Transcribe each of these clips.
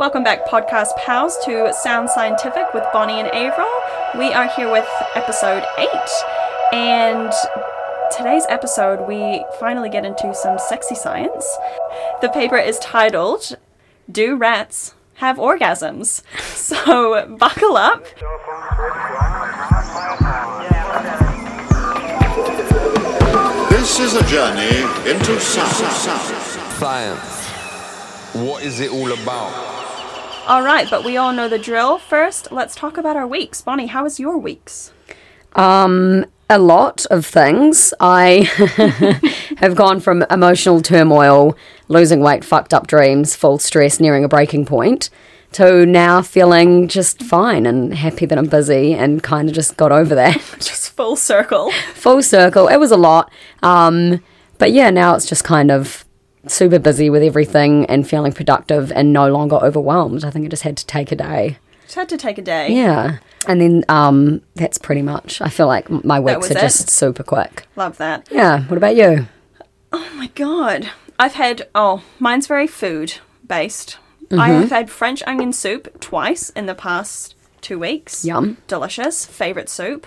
Welcome back, podcast pals, to Sound Scientific with Bonnie and Avril. We are here with episode eight, and today's episode we finally get into some sexy science. The paper is titled "Do Rats Have Orgasms?" So buckle up. This is a journey into sound. Science. What is it all about? All right, but we all know the drill. First, let's talk about our weeks. Bonnie, how was your weeks? Um, a lot of things. I have gone from emotional turmoil, losing weight, fucked up dreams, full stress, nearing a breaking point, to now feeling just fine and happy that I'm busy and kind of just got over that. Just full circle. Full circle. It was a lot. Um, but yeah, now it's just kind of super busy with everything and feeling productive and no longer overwhelmed. I think I just had to take a day. Just had to take a day. Yeah. And then um, that's pretty much. I feel like my weeks are it? just super quick. Love that. Yeah. What about you? Oh my god. I've had oh, mine's very food based. I Mm-hmm. have had French onion soup twice in the past two weeks. Yum. Delicious. Favorite soup.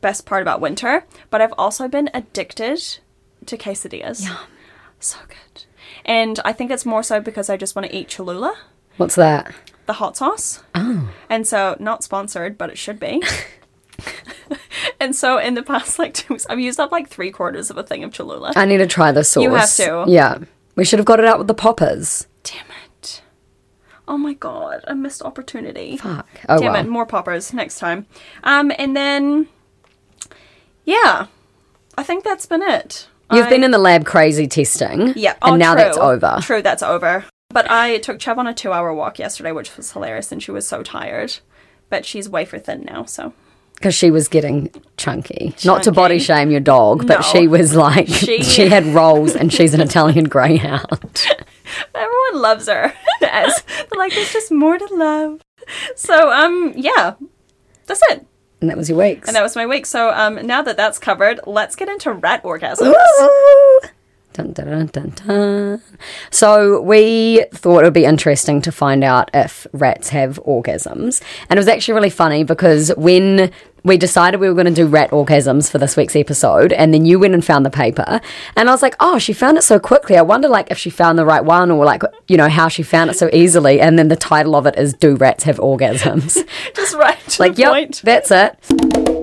Best part about winter. But I've also been addicted to quesadillas. Yum. So good. And I think it's more so because I just want to eat Cholula, What's that? the hot sauce. Oh. And so, not sponsored, but it should be. and so, in the past like two weeks, I've used up like three quarters of a thing of Cholula. I need to try the sauce. You have to. Yeah. We should have got it out with the poppers. Damn it. Oh my god, a missed opportunity. Fuck. Oh Damn well. it, more poppers next time. Um, and then, yeah, I think that's been it. You've I- been in the lab crazy testing. yeah, And oh, now true. that's over. True, that's over. But I took Chubb on a two-hour walk yesterday, which was hilarious, and she was so tired. But she's wafer thin now, so Because she was getting chunky. Not to body shame your dog, but No. she was like, She- she, had rolls and she's an Italian greyhound. everyone loves her. As they're like, there's just more to love. So, um, yeah, that's it. And that was your week. And that was my week. So, um, now that that's covered, let's get into rat orgasms. Dun, dun, dun, dun, dun. So we thought it would be interesting to find out if rats have orgasms. And it was actually really funny because when we decided we were going to do rat orgasms for this week's episode, and then you went and found the paper, and I was like, oh, she found it so quickly. I wonder like if she found the right one or like, you know, how she found it so easily. And then the title of it is Do Rats Have Orgasms? Just right to like, the yep, point. that's it.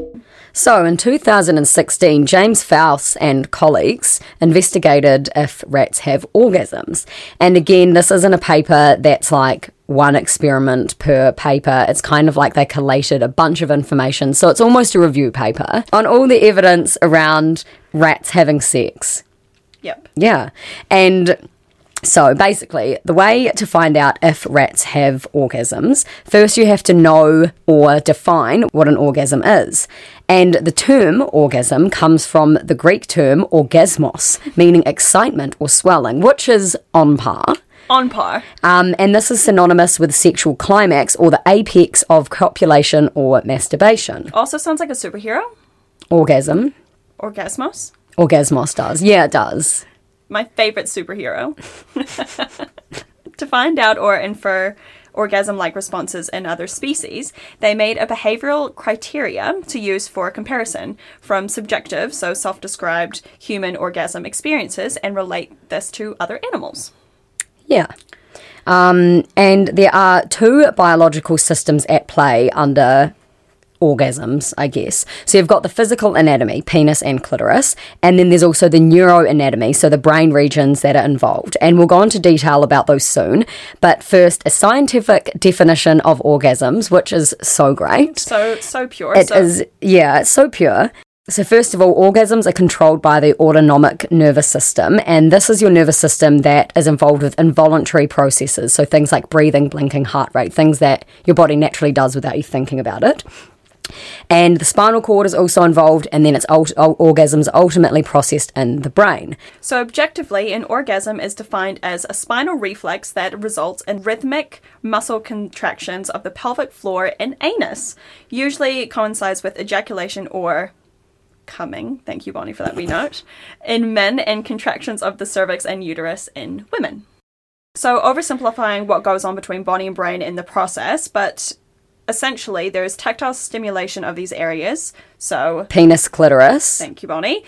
So, in 2016, James Pfaus and colleagues investigated if rats have orgasms. And again, this isn't a paper that's like one experiment per paper. It's kind of like they collated a bunch of information. So, it's almost a review paper on all the evidence around rats having sex. Yep. Yeah. And so basically, the way to find out if rats have orgasms, first you have to know or define what an orgasm is. And the term orgasm comes from the Greek term orgasmos, meaning excitement or swelling, which is on par. On par. Um, and this is synonymous with sexual climax or the apex of copulation or masturbation. Also sounds like a superhero. Orgasm. Orgasmos. Orgasmos does. Yeah, it does. My favorite superhero. to find out or infer orgasm like responses in other species, they made a behavioral criteria to use for comparison from subjective, so self described human orgasm experiences, and relate this to other animals. Yeah. Um, and there are two biological systems at play under orgasms, I guess. So you've got the physical anatomy, penis and clitoris, and then there's also the neuroanatomy, so the brain regions that are involved. And we'll go into detail about those soon. But first, a scientific definition of orgasms, which is so great. So, so pure. It so, is, yeah, it's so pure. So, first of all, orgasms are controlled by the autonomic nervous system, and this is your nervous system that is involved with involuntary processes. So, things like breathing, blinking, heart rate, things that your body naturally does without you thinking about it. And the spinal cord is also involved, and then its orgasms ultimately processed in the brain. So, objectively, an orgasm is defined as a spinal reflex that results in rhythmic muscle contractions of the pelvic floor and anus. Usually coincides with ejaculation or coming. Thank you, Bonnie, for that wee note. In men, and contractions of the cervix and uterus in women. So, oversimplifying what goes on between body and brain in the process, but essentially there's tactile stimulation of these areas. So, Penis, clitoris. thank you, Bonnie.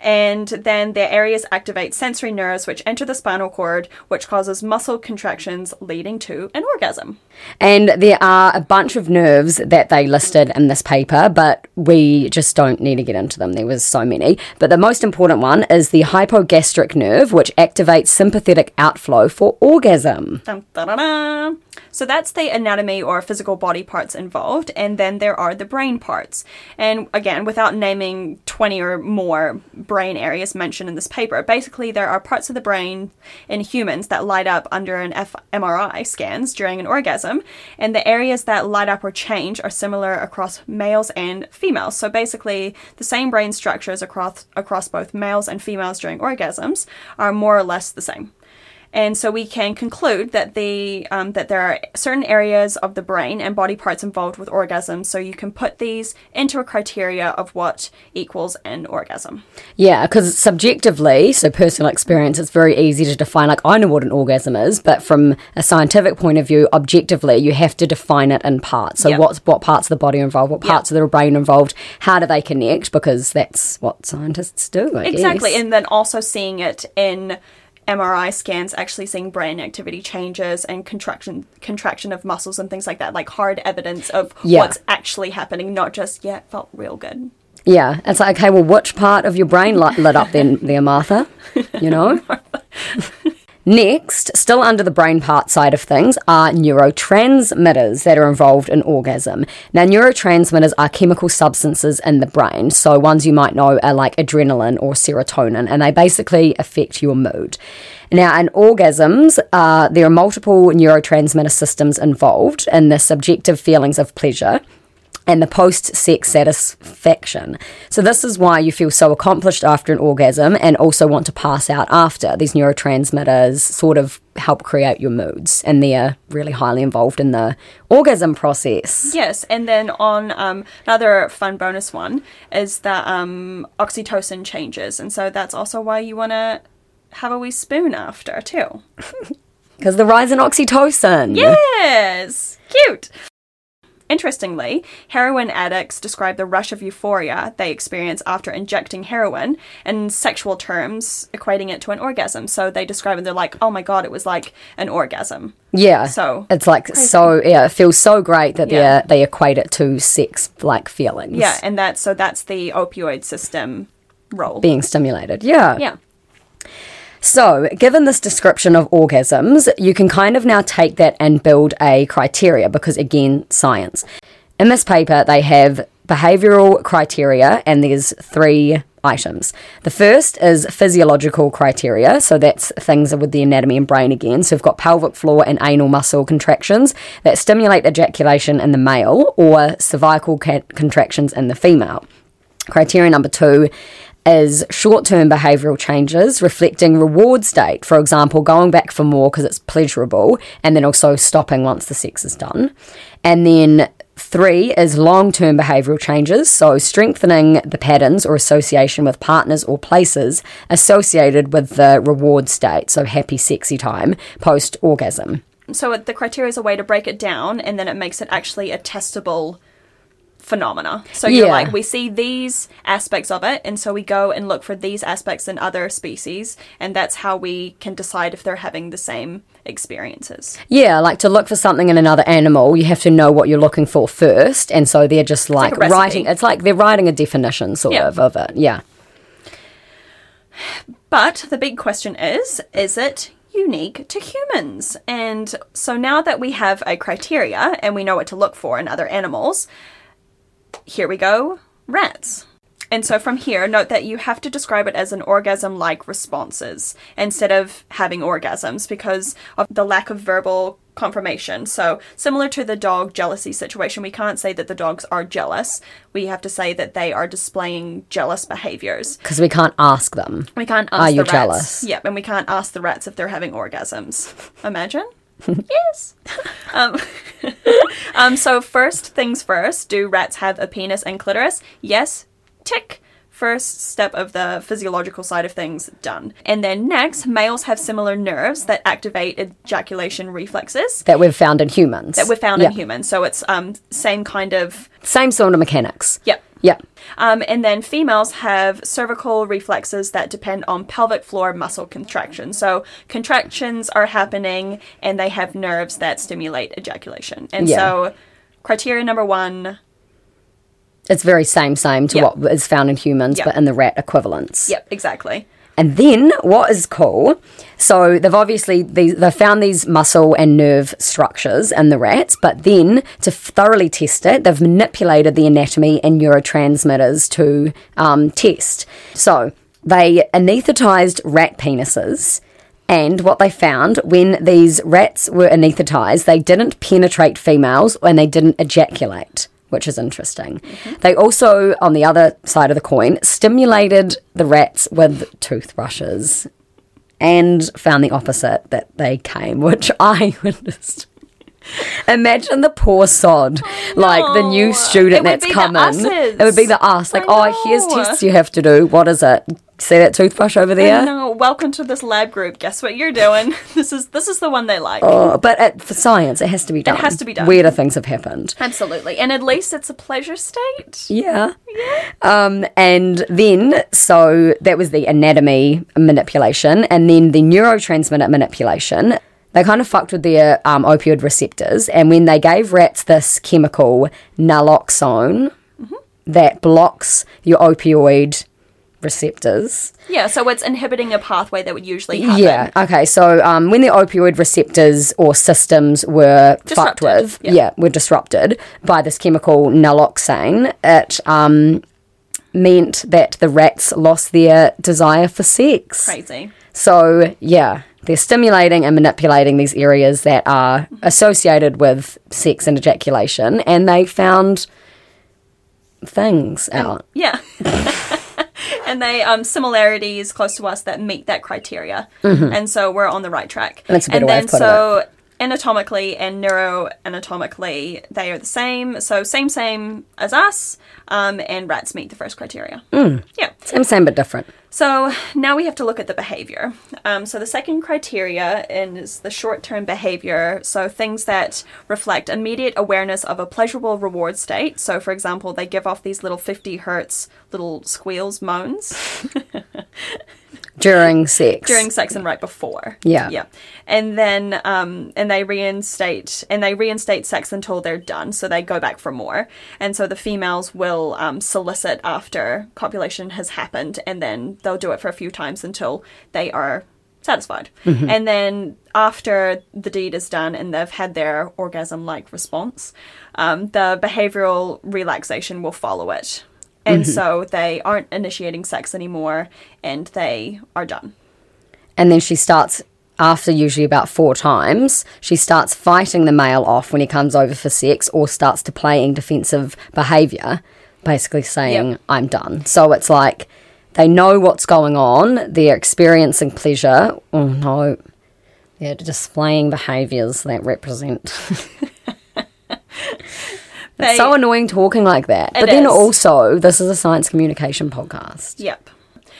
And then the areas activate sensory nerves which enter the spinal cord, which causes muscle contractions leading to an orgasm. And there are a bunch of nerves that they listed in this paper, but we just don't need to get into them. There was so many. But the most important one is the hypogastric nerve, which activates sympathetic outflow for orgasm. Dun. So that's the anatomy or physical body parts involved, and then there are the brain parts. And again, without naming 20 or more brain areas mentioned in this paper, basically there are parts of the brain in humans that light up under an fMRI scans during an orgasm, and the areas that light up or change are similar across males and females. So basically, the same brain structures across across both males and females during orgasms are more or less the same. And so we can conclude that the um, that there are certain areas of the brain and body parts involved with orgasm. So you can put these into a criteria of what equals an orgasm. Yeah, because subjectively, so personal experience, it's very easy to define. Like, I know what an orgasm is, but from a scientific point of view, objectively, you have to define it in parts. So, Yeah. what's what parts of the body are involved, what parts of the brain are involved, how do they connect? Because that's what scientists do. I Exactly, guess. and then also seeing it in MRI scans, actually seeing brain activity changes and contraction contraction of muscles and things like that, like hard evidence of Yeah. what's actually happening, not just yeah, it felt real good. Yeah, it's like, okay, well, which part of your brain lit, lit up then, there, Martha? You know? Next, still under the brain part side of things, are neurotransmitters that are involved in orgasm. Now, neurotransmitters are chemical substances in the brain. So, ones you might know are like adrenaline or serotonin, and they basically affect your mood. Now, in orgasms, uh, there are multiple neurotransmitter systems involved in the subjective feelings of pleasure and the post sex satisfaction. So, this is why you feel so accomplished after an orgasm and also want to pass out after. These neurotransmitters sort of help create your moods, and they're really highly involved in the orgasm process. Yes, and then on um, another fun bonus one is that um, oxytocin changes, and so that's also why you want to have a wee spoon after too. Because the rise in oxytocin. Yes, cute. Interestingly, heroin addicts describe the rush of euphoria they experience after injecting heroin in sexual terms, equating it to an orgasm. So they describe it, they're like, oh my god, it was like an orgasm. Yeah. So, it's like so, yeah, it feels so great that Yeah. they they equate it to sex like feelings. Yeah, and that's so that's the opioid system role. Being stimulated. Yeah. yeah. So, given this description of orgasms, you can kind of now take that and build a criteria because, again, science. In this paper, they have behavioral criteria, and there's three items. The first is physiological criteria, so that's things with the anatomy and brain again. So, we've got pelvic floor and anal muscle contractions that stimulate ejaculation in the male or cervical ca- contractions in the female. Criteria number two is short term behavioural changes reflecting reward state. For example, going back for more because it's pleasurable, and then also stopping once the sex is done. And then three is long term behavioural changes, so strengthening the patterns or association with partners or places associated with the reward state, so happy, sexy time post orgasm. So the criteria is a way to break it down, and then it makes it actually a testable phenomena. So you're Yeah. like, we see these aspects of it, and so we go and look for these aspects in other species, and that's how we can decide if they're having the same experiences. Yeah, like to look for something in another animal, you have to know what you're looking for first. And so they're just like, like writing, it's like they're writing a definition sort Yeah. of of it. Yeah. But the big question is is it unique to humans? And so now that we have a criteria and we know what to look for in other animals, here we go rats. And so from here, note that you have to describe it as an orgasm like responses instead of having orgasms because of the lack of verbal confirmation. So, similar to the dog jealousy situation, we can't say that the dogs are jealous. We have to say that they are displaying jealous behaviors. Because we can't ask them. We can't ask Are the you rats. jealous? Yep, and we can't ask the rats if they're having orgasms. Imagine. Yes. Um, um, so first things first, do rats have a penis and clitoris? Yes. Tick. first step of the physiological side of things done. And then next, males have similar nerves that activate ejaculation reflexes That we've found in humans. that were found Yeah. in humans. So it's um same kind of Same sort of mechanics. yep. Yeah. Um, and then females have cervical reflexes that depend on pelvic floor muscle contraction. So contractions are happening and they have nerves that stimulate ejaculation. And Yeah. so criteria number one, It's very same, same to Yeah. what is found in humans, Yeah. but in the rat equivalents. yep, exactly. And then what is cool? So they've obviously they've found these muscle and nerve structures in the rats, but then to thoroughly test it, they've manipulated the anatomy and neurotransmitters to um, test. So they anaesthetized rat penises. And what they found when these rats were anaesthetized, they didn't penetrate females and they didn't ejaculate, which is interesting. They also, on the other side of the coin, stimulated the rats with toothbrushes and found the opposite that they came, which I would just. Imagine the poor sod, like the new student that's coming. It would be the us, like, oh, here's tests you have to do. What is it? See that toothbrush over there? No, welcome to this lab group. Guess what you're doing? This is this is the one they like. Oh, but it, for science, it has to be done. It has to be done. Weirder things have happened. Absolutely. And at least it's a pleasure state. Yeah. Yeah. Um, and then, so that was the anatomy manipulation, and then the neurotransmitter manipulation. They kind of fucked with their um, opioid receptors, and when they gave rats this chemical naloxone that blocks your opioid receptors, Yeah, so it's inhibiting a pathway that would usually happen. yeah. Okay. So um, when the opioid receptors or systems were fucked with, yeah. yeah. were disrupted by this chemical naloxone, it um, meant that the rats lost their desire for sex. Crazy. So yeah, they're stimulating and manipulating these areas that are associated with sex and ejaculation, and they found things out. Yeah. and they um similarities close to us that meet that criteria. And so we're on the right track. Mm-hmm. That's a better and way then of putting so anatomically and neuroanatomically they are the same. So same same as us. Um, and rats meet the first criteria. Mm. Yeah. Same, same, but different. So now we have to look at the behavior. Um, so the second criteria is the short term behavior. So things that reflect immediate awareness of a pleasurable reward state. So, for example, they give off these little 50 hertz little squeals, moans During sex. during sex and right before. Yeah. Yeah. And then um and they reinstate and they reinstate sex until they're done. So they go back for more. And so the females will um, solicit after copulation has happened and then they'll do it for a few times until they are satisfied. And then after the deed is done and they've had their orgasm like response, um, the behavioral relaxation will follow it. And so they aren't initiating sex anymore and they are done. And then she starts, after usually about four times, she starts fighting the male off when he comes over for sex or starts to playing defensive behavior, basically saying, Yep. I'm done. So it's like they know what's going on, they're experiencing pleasure. Oh no. They're displaying behaviors that represent. They- it's so annoying talking like that. But then is. also, this is a science communication podcast. Yep.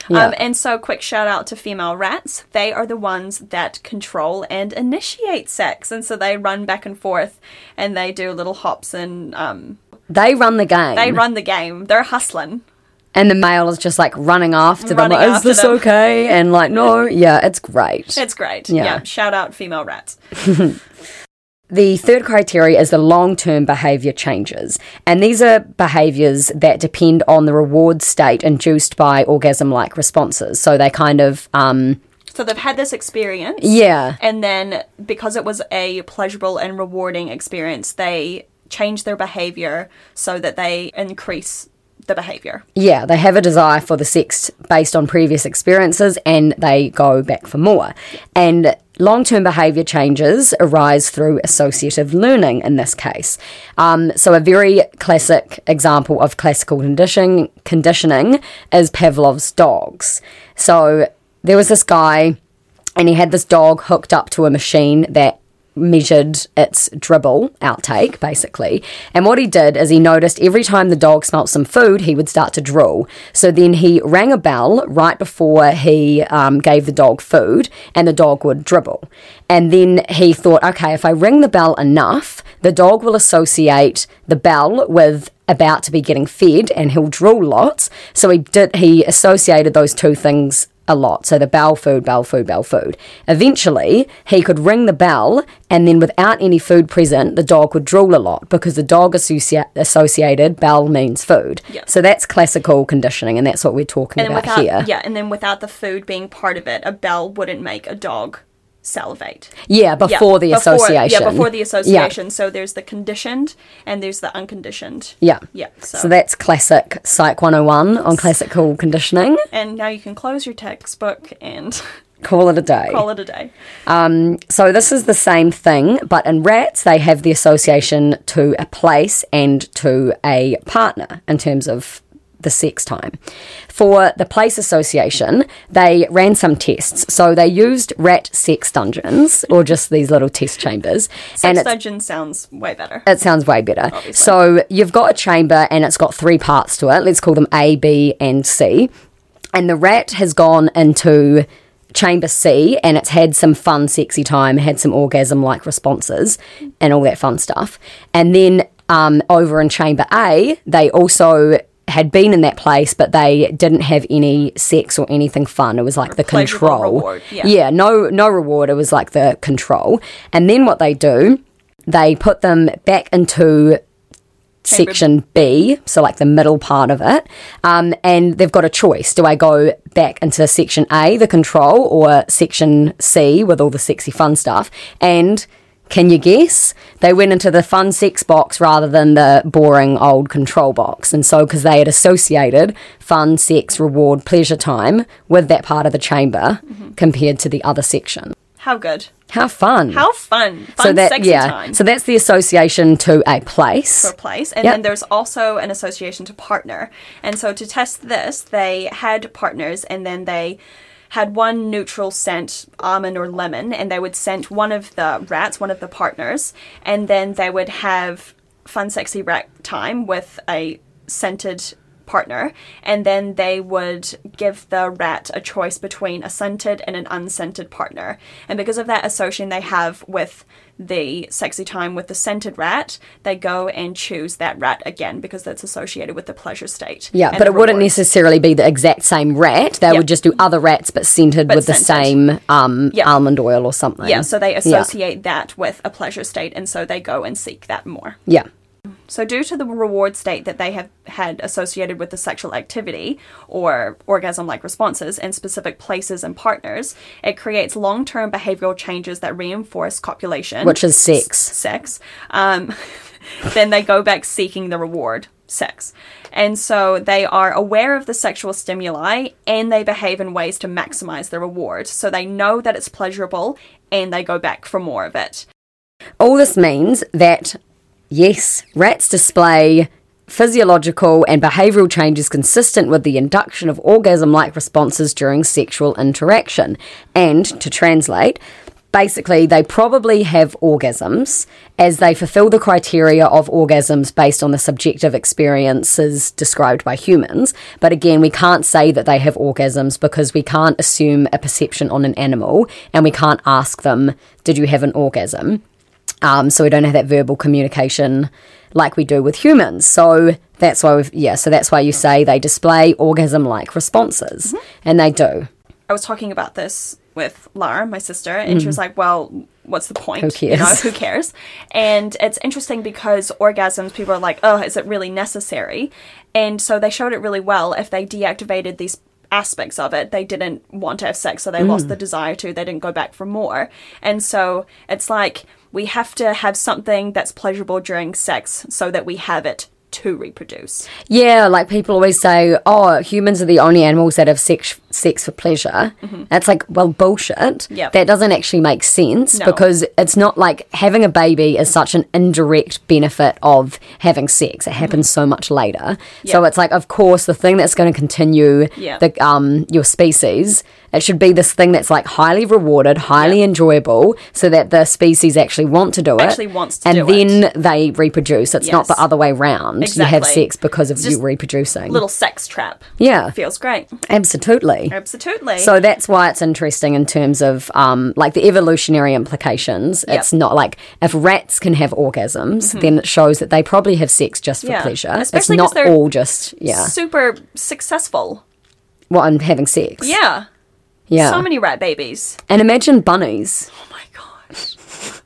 Yeah. Um, and so, quick shout out to female rats. They are the ones that control and initiate sex. And so they run back and forth and they do little hops and um, They run the game. they run the game. They're hustling. and the male is just like running after Running them. Like, is this them. okay? And like, no, yeah, it's great. It's great. Yeah. Yeah. Shout out female rats. the third criteria is the long term behavior changes. And these are behaviors that depend on the reward state induced by orgasm like responses. So they kind of, um, So they've had this experience. yeah. And then because it was a pleasurable and rewarding experience, they change their behavior so that they increase the behavior. Yeah, they have a desire for the sex based on previous experiences and they go back for more. And long term behavior changes arise through associative learning in this case. Um, so, a very classic example of classical conditioning, conditioning is Pavlov's dogs. So, there was this guy and he had this dog hooked up to a machine that measured its dribble outtake, basically. And what he did is he noticed every time the dog smelt some food, he would start to drool. So then he rang a bell right before he um, gave the dog food, and the dog would dribble. And then he thought, okay, if I ring the bell enough, the dog will associate the bell with about to be getting fed and he'll drool lots. So he did he associated those two things a lot. So the bell food, bell food, bell food. Eventually, he could ring the bell, and then without any food present, the dog would drool a lot because the dog associa- associated bell means food. Yeah. So that's classical conditioning, and that's what we're talking And about without here. yeah, and then without the food being part of it, a bell wouldn't make a dog salivate. Yeah, before Yeah, the association. Yeah, before the Yeah. association. So there's the conditioned and there's the unconditioned. Yeah. Yeah. So, So that's classic Psych 101 on classical conditioning. and now you can close your textbook and Call it a day. call it a day. Um, so this is the same thing, but in rats they have the association to a place and to a partner in terms of the sex time. For the place association, they ran some tests. So they used rat sex dungeons, or just these little test chambers. Sex dungeon sounds way better. it sounds way better. So you've got a chamber and it's got three parts to it. Let's call them A, B, and C. And the rat has gone into chamber C and it's had some fun, sexy time, had some orgasm like responses and all that fun stuff. And then um, over in chamber A, they also had been in that place, but they didn't have any sex or anything fun. It was like the control. yeah. yeah, no, no reward. It was like the control. And then what they do, they put them back into section B, so like the middle part of it, um, and they've got a choice. Do I go back into section A, the control, or section C with all the sexy fun stuff? And can you guess? They went into the fun sex box rather than the boring old control box. And so, because they had associated fun, sex, reward, pleasure time with that part of the chamber compared to the other section. How good. How fun! How fun. Fun so that sexy yeah, time. so that's the association to a place. for place. And Yep. then there's also an association to partner. And so to test this, they had partners and then they had one neutral scent, almond or lemon, and they would scent one of the rats, one of the partners, and then they would have fun, sexy rat time with a scented partner, and then they would give the rat a choice between a scented and an unscented partner. And because of that association they have with the sexy time with the scented rat, they go and choose that rat again because that's associated with the pleasure state. Yeah, but it wouldn't necessarily be the exact same rat. They Yeah. would just do other rats, but scented But with the same um, Yeah. almond oil or something. Yeah, so they Yeah. associate that with a pleasure state, and so they go and seek that more. Yeah. So, due to the reward state that they have had associated with the sexual activity or orgasm like responses in specific places and partners, it creates long term behavioral changes that reinforce copulation, Which is sex. sex. Um, then they go back seeking the reward, sex. And so they are aware of the sexual stimuli and they behave in ways to maximize the reward. So they know that it's pleasurable and they go back for more of it. All this means that, yes, rats display physiological and behavioral changes consistent with the induction of orgasm like responses during sexual interaction. And to translate, basically, they probably have orgasms as they fulfill the criteria of orgasms based on the subjective experiences described by humans. But again, we can't say that they have orgasms because we can't assume a perception on an animal and we can't ask them, Did you have an orgasm? Um, so we don't have that verbal communication like we do with humans. So that's why we've, yeah, so that's why you say they display orgasm like responses. And they do. I was talking about this with Lara, my sister, and she was like, "Well, what's the point? Mm. Who You know, cares? who cares?" And it's interesting because orgasms, people are like, "Oh, is it really necessary?" And so they showed it really well. If they deactivated these aspects of it, they didn't want to have sex, so they lost Mm. the desire to. They didn't go back for more, and so it's like we have to have something that's pleasurable during sex so that we have it to reproduce. Yeah, like people always say, oh, humans are the only animals that have sex- sex for pleasure. It's like, well, bullshit. Mm-hmm. Yep. That doesn't actually make sense No. because it's not like having a baby is such an indirect benefit of having sex. It happens so much later. So it's like, of course, the thing that's going to continue Yeah. the um your species. It should be this thing that's like highly rewarded, highly enjoyable, so that the species actually want to do it. Actually wants to and then it. they reproduce. It's not the other way round. You have sex because of you reproducing. Little sex trap. yeah, Feels great. absolutely. Absolutely. So that's why it's interesting in terms of um, like the evolutionary implications. Yep. It's not like if rats can have orgasms, then it shows that they probably have sex just for Yeah. pleasure. Especially it's not they're all just yeah. super successful. What I'm having sex. Yeah. yeah. So many rat babies. and imagine bunnies. Oh my gosh.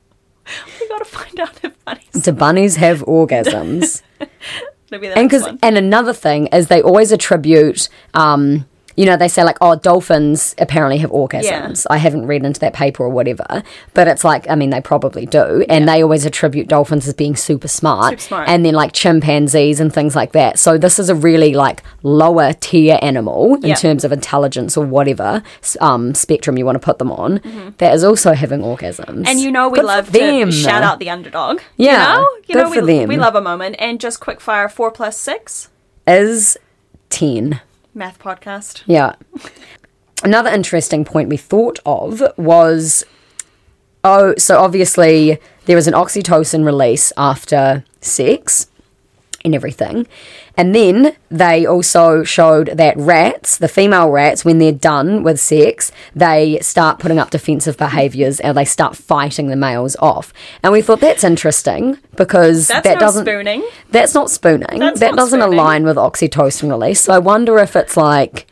we gotta find out if bunnies. Do bunnies have orgasms? Maybe and because and another thing is they always attribute um you know they say like oh dolphins apparently have orgasms i haven't read into that paper or whatever but it's like i mean they probably do and they always attribute dolphins as being super smart, Super smart. and then like chimpanzees and things like that so this is a really like lower tier animal in Yeah. terms of intelligence or whatever um spectrum you want to put them on that is also having orgasms Mm-hmm. And you know we Good love them. to shout out the underdog. Yeah, You know? You good know we, them. we love a moment. And just quick fire four plus six. is 10 Math podcast. Yeah. Another interesting point we thought of was oh, so obviously there was an oxytocin release after sex and everything. And then they also showed that rats, the female rats, when they're done with sex, they start putting up defensive behaviors and they start fighting the males off. And we thought that's interesting because That's that doesn't spooning. that's not spooning. That's that not doesn't spooning. align with oxytocin release. So I wonder if it's like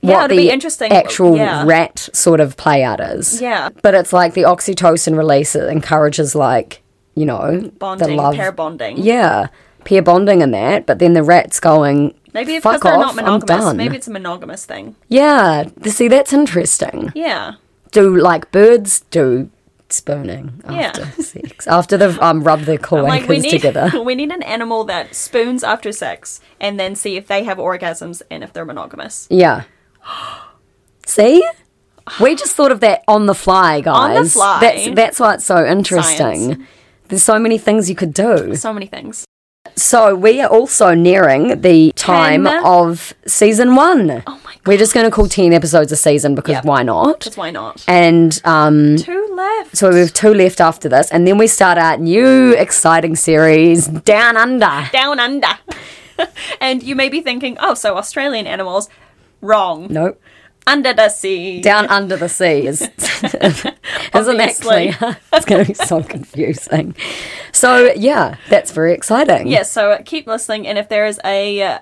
Yeah, what it'd the be interesting. actual Yeah. rat sort of play out is. Yeah. But it's like the oxytocin release it encourages like, you know, the Bonding, love. pair bonding. Yeah. Pair bonding and that, but then the rat's going Maybe because fuck they're off, not monogamous. Maybe it's a monogamous thing. Yeah. See that's interesting. Yeah. Do like birds do spooning Yeah. after sex. After they've um rubbed their I'm like we need together. we need an animal that spoons after sex and then see if they have orgasms and if they're monogamous. Yeah. See? We just thought of that on the fly, guys. On the fly. That's that's why it's so interesting. Science. There's so many things you could do. So many things. So we are also nearing the time Ten. of season one. Oh my god. We're just going to call ten episodes a season because Yep. why not? Because why not? And um, Two left. so we have two left after this, and then we start our new exciting series, Down Under. Down under. and you may be thinking, oh, so Australian animals. Wrong. Nope. Under the sea. Down under the sea is isn't that clear? it's going to be so confusing. So yeah, that's very exciting. Yes, so keep listening, and if there is a uh,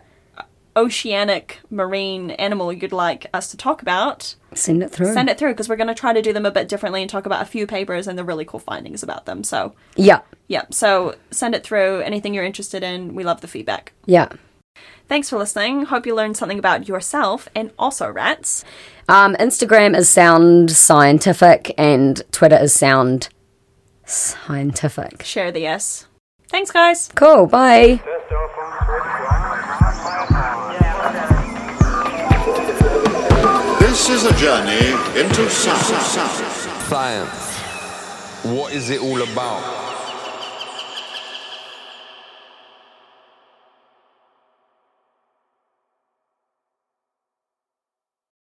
oceanic marine animal you'd like us to talk about, send it through. send it through because we're going to try to do them a bit differently and talk about a few papers and the really cool findings about them. So, Yeah, yeah, so send it through. Anything you're interested in, we love the feedback. yeah. Thanks for listening. Hope you learned something about yourself and also rats. Um, Instagram is Sound Scientific, and Twitter is Sound Scientific. Share the S. Thanks, guys. Cool. Bye. This is a journey into sound. Science. What is it all about?